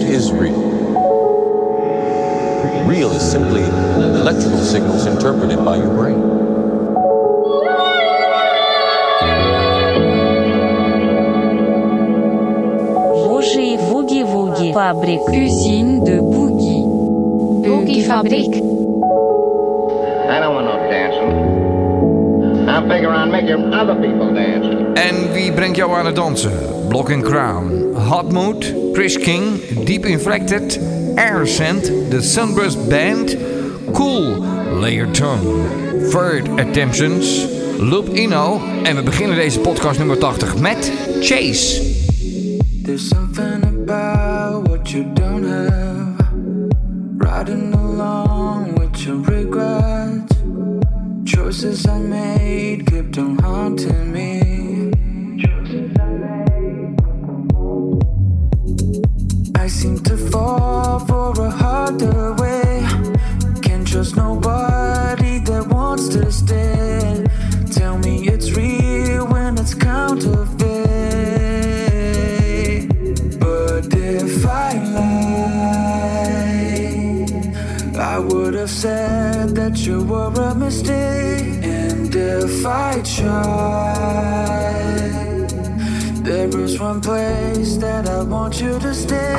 what is real? Real is simply electrical signals interpreted by your brain. Roger Woogie Woogie Fabrique Usine de Boogie. Boogie Fabriek. I don't want no dancing. I figure on making other people dance. En wie brengt jou aan het dansen? Block and Crown, Hot Mood, Chris King, Deep Inflected, Aircent, The Sunburst Band, Cool, Layer Tone, Third Attemptions, Loop Ino en we beginnen deze podcast nummer 80 met Chase. There's something about what you don't have. Riding along with your regrets. Choices I made kept on haunting one place that I want you to stay.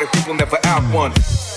party people never out one.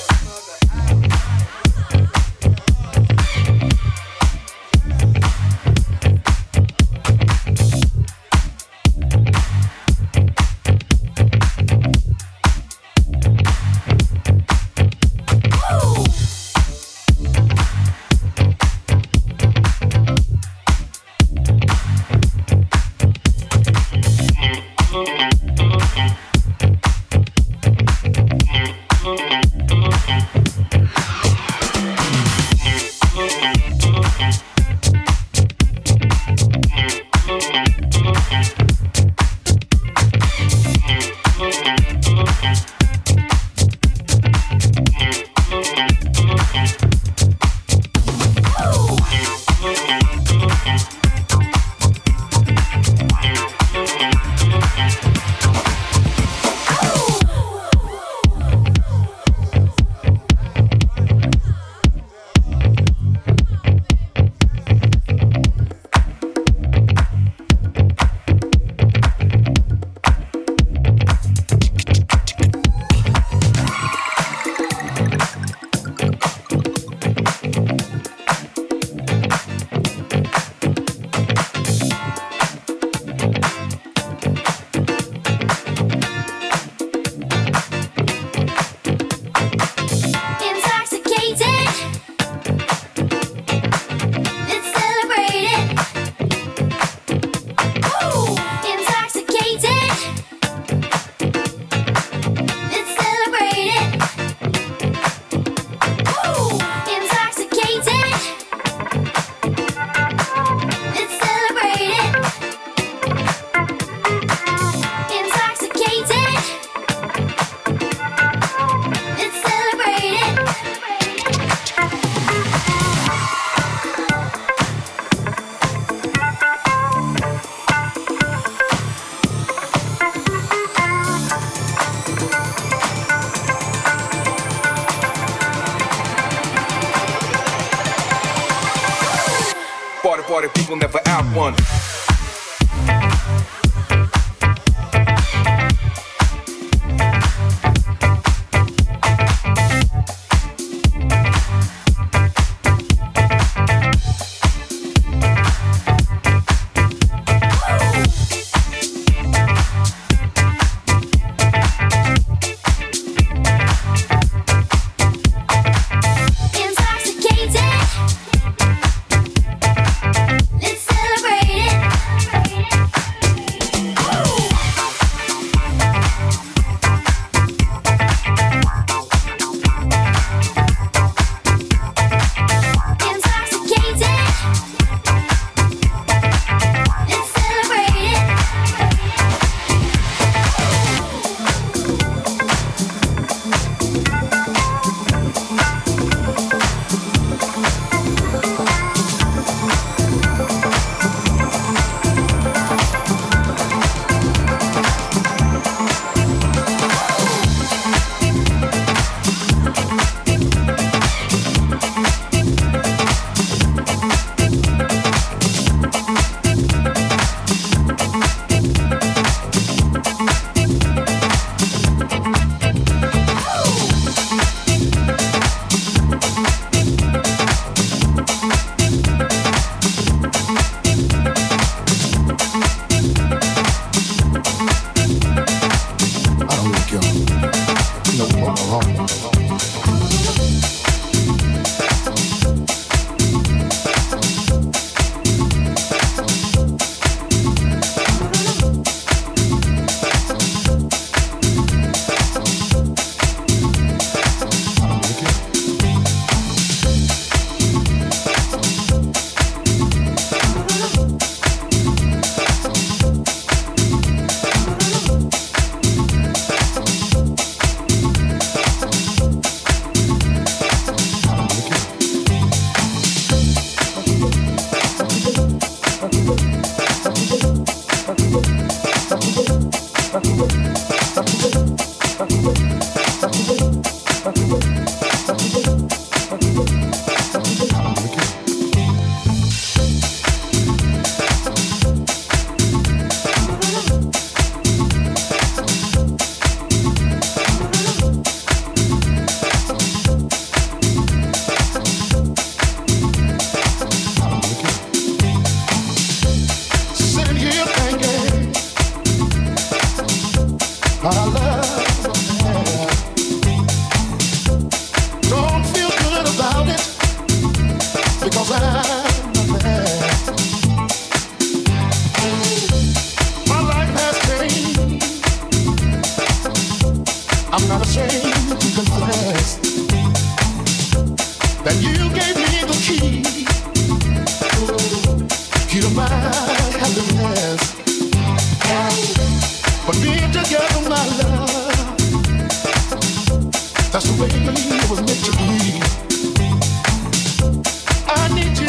I need you,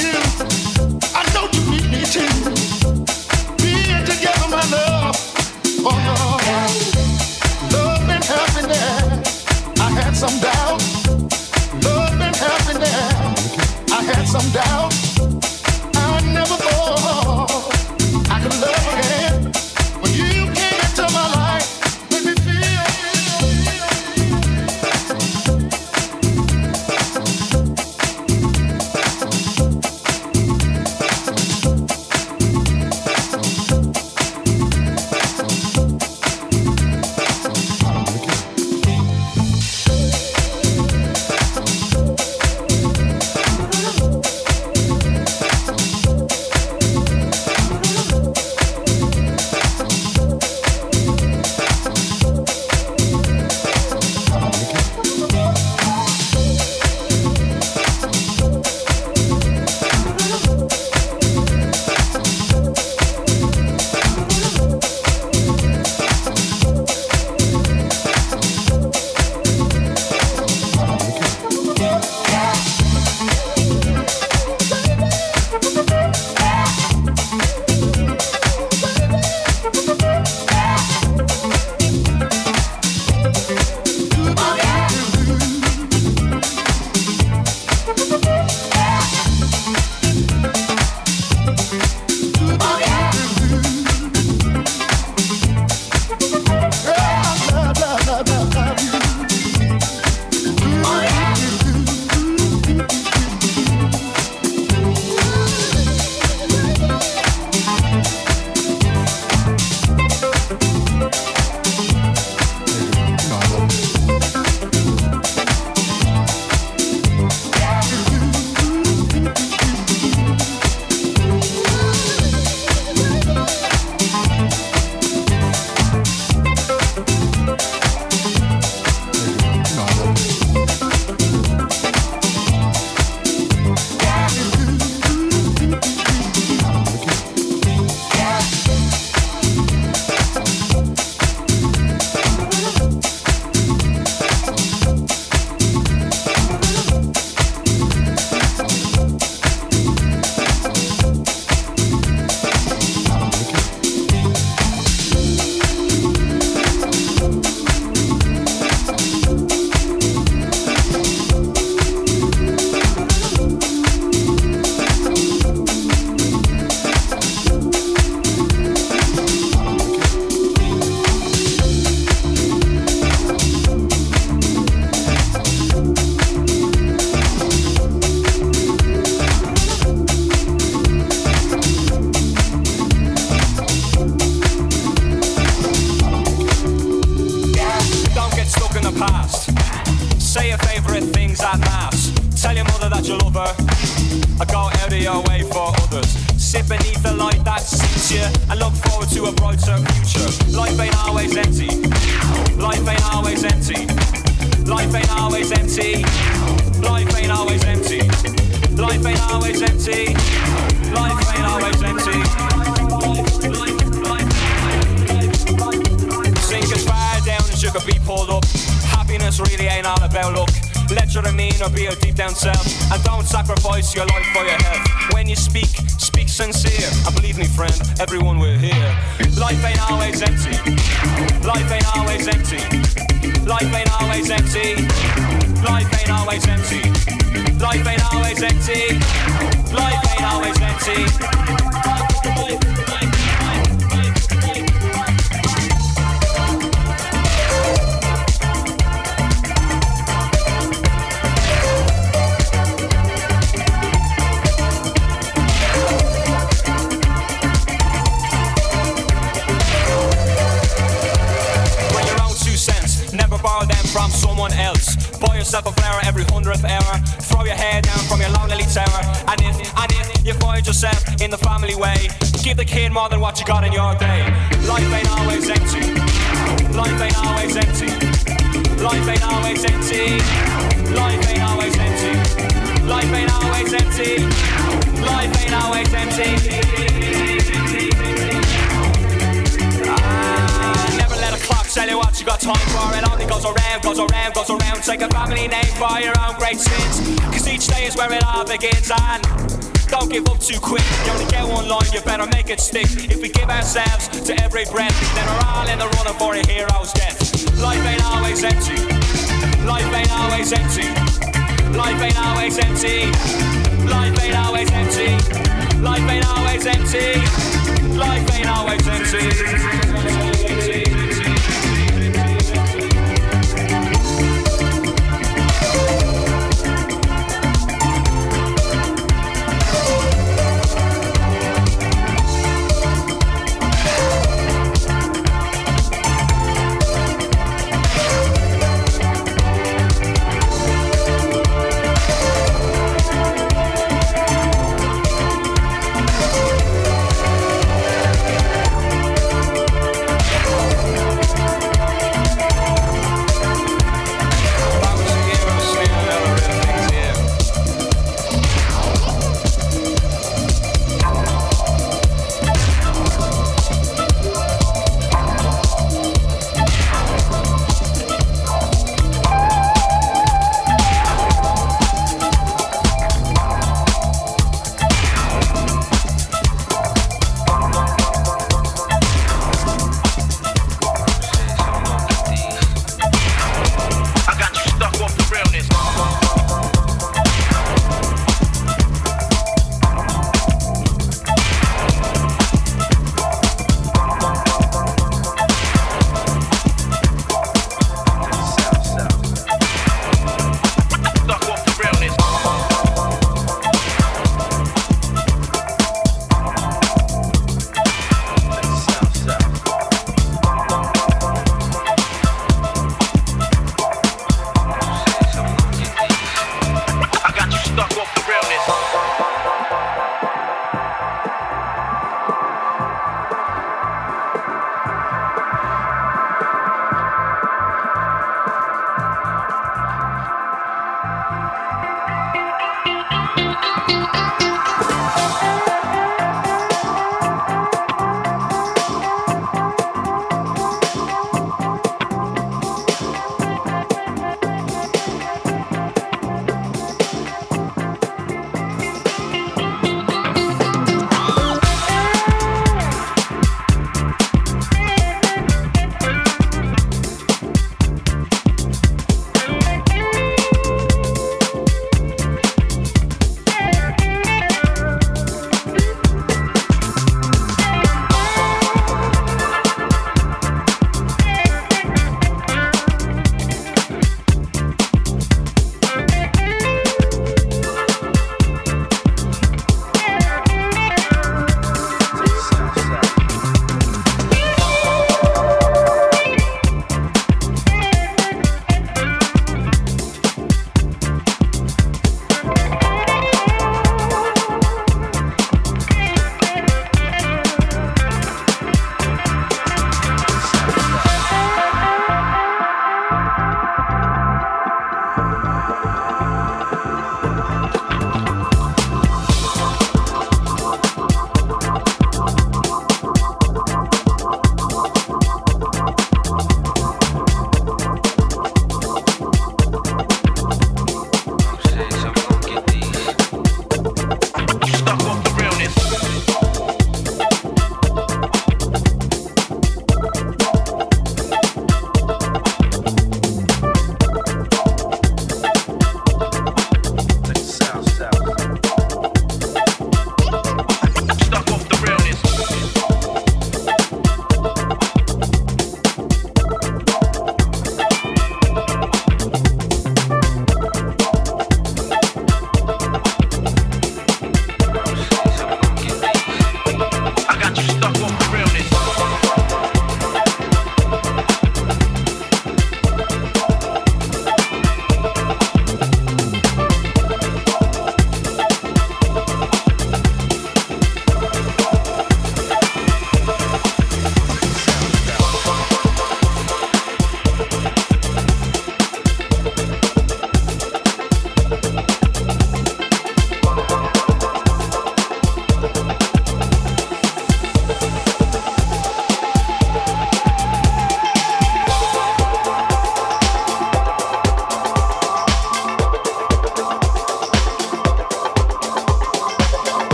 I know you need.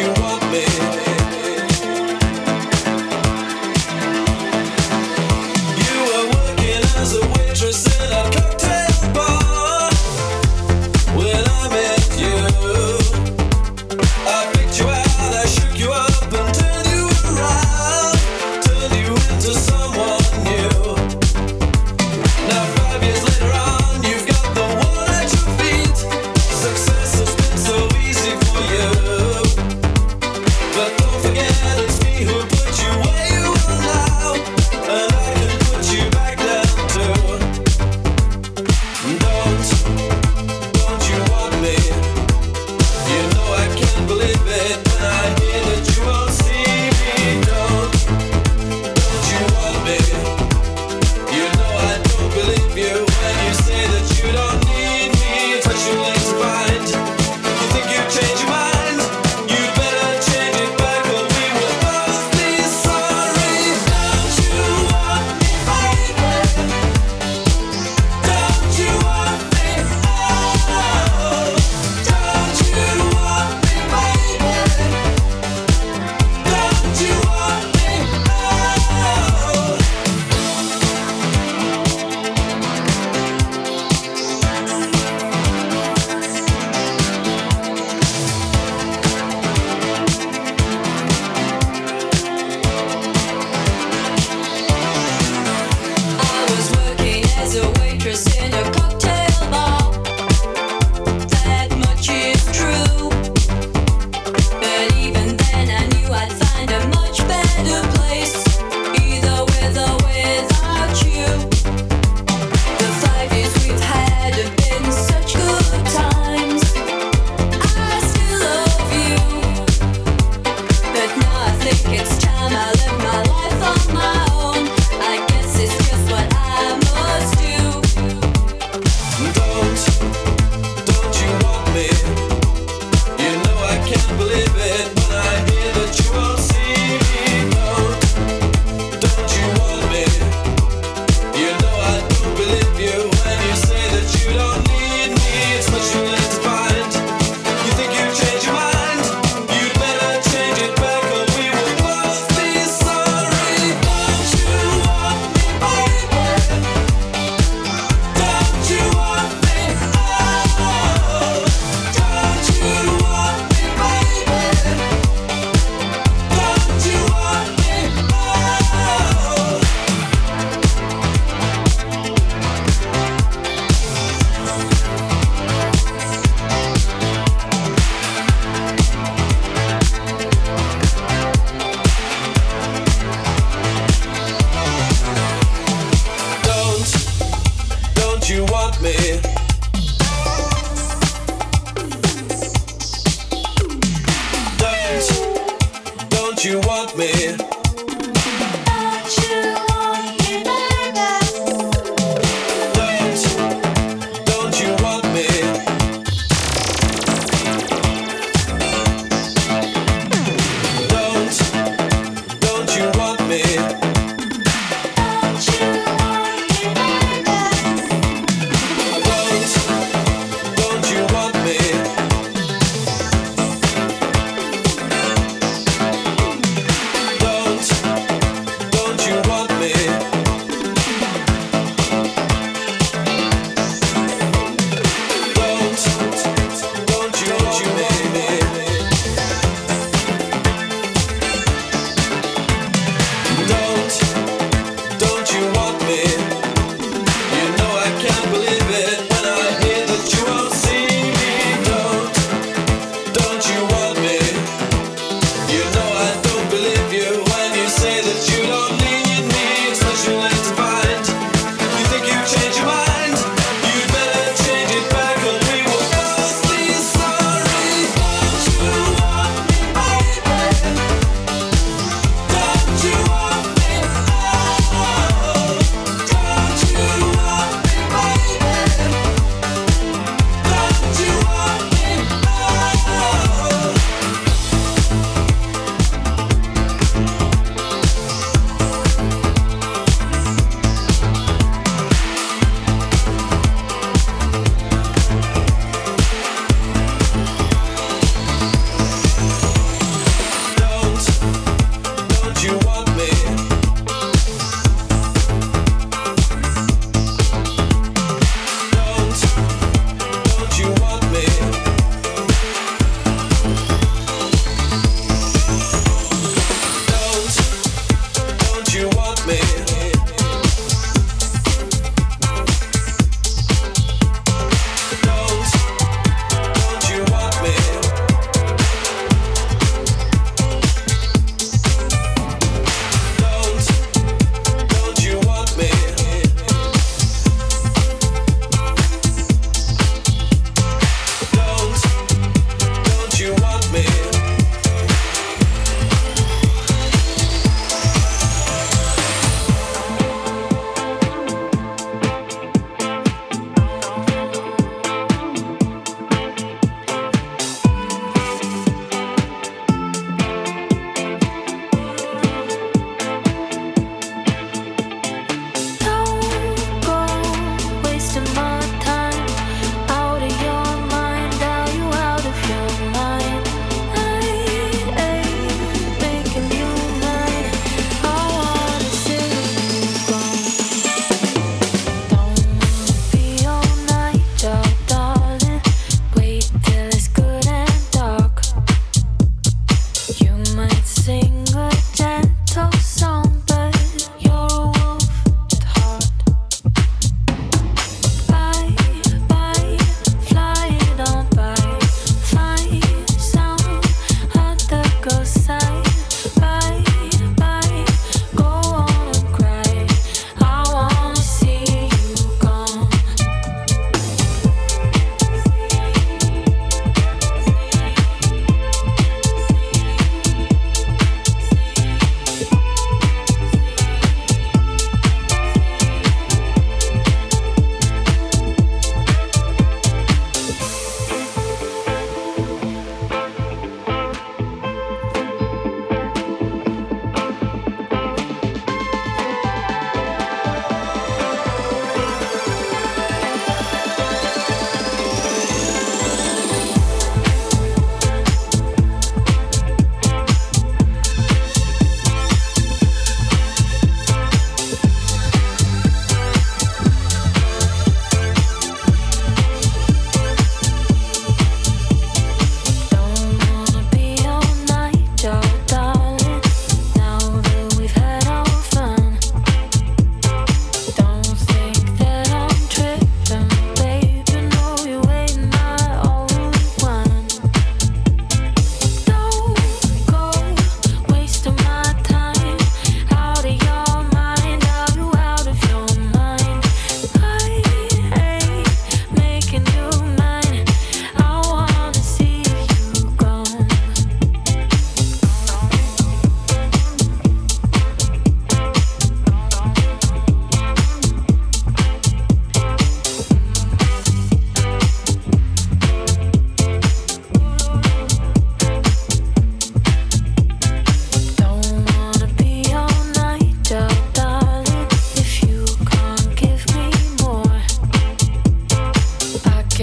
you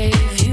gave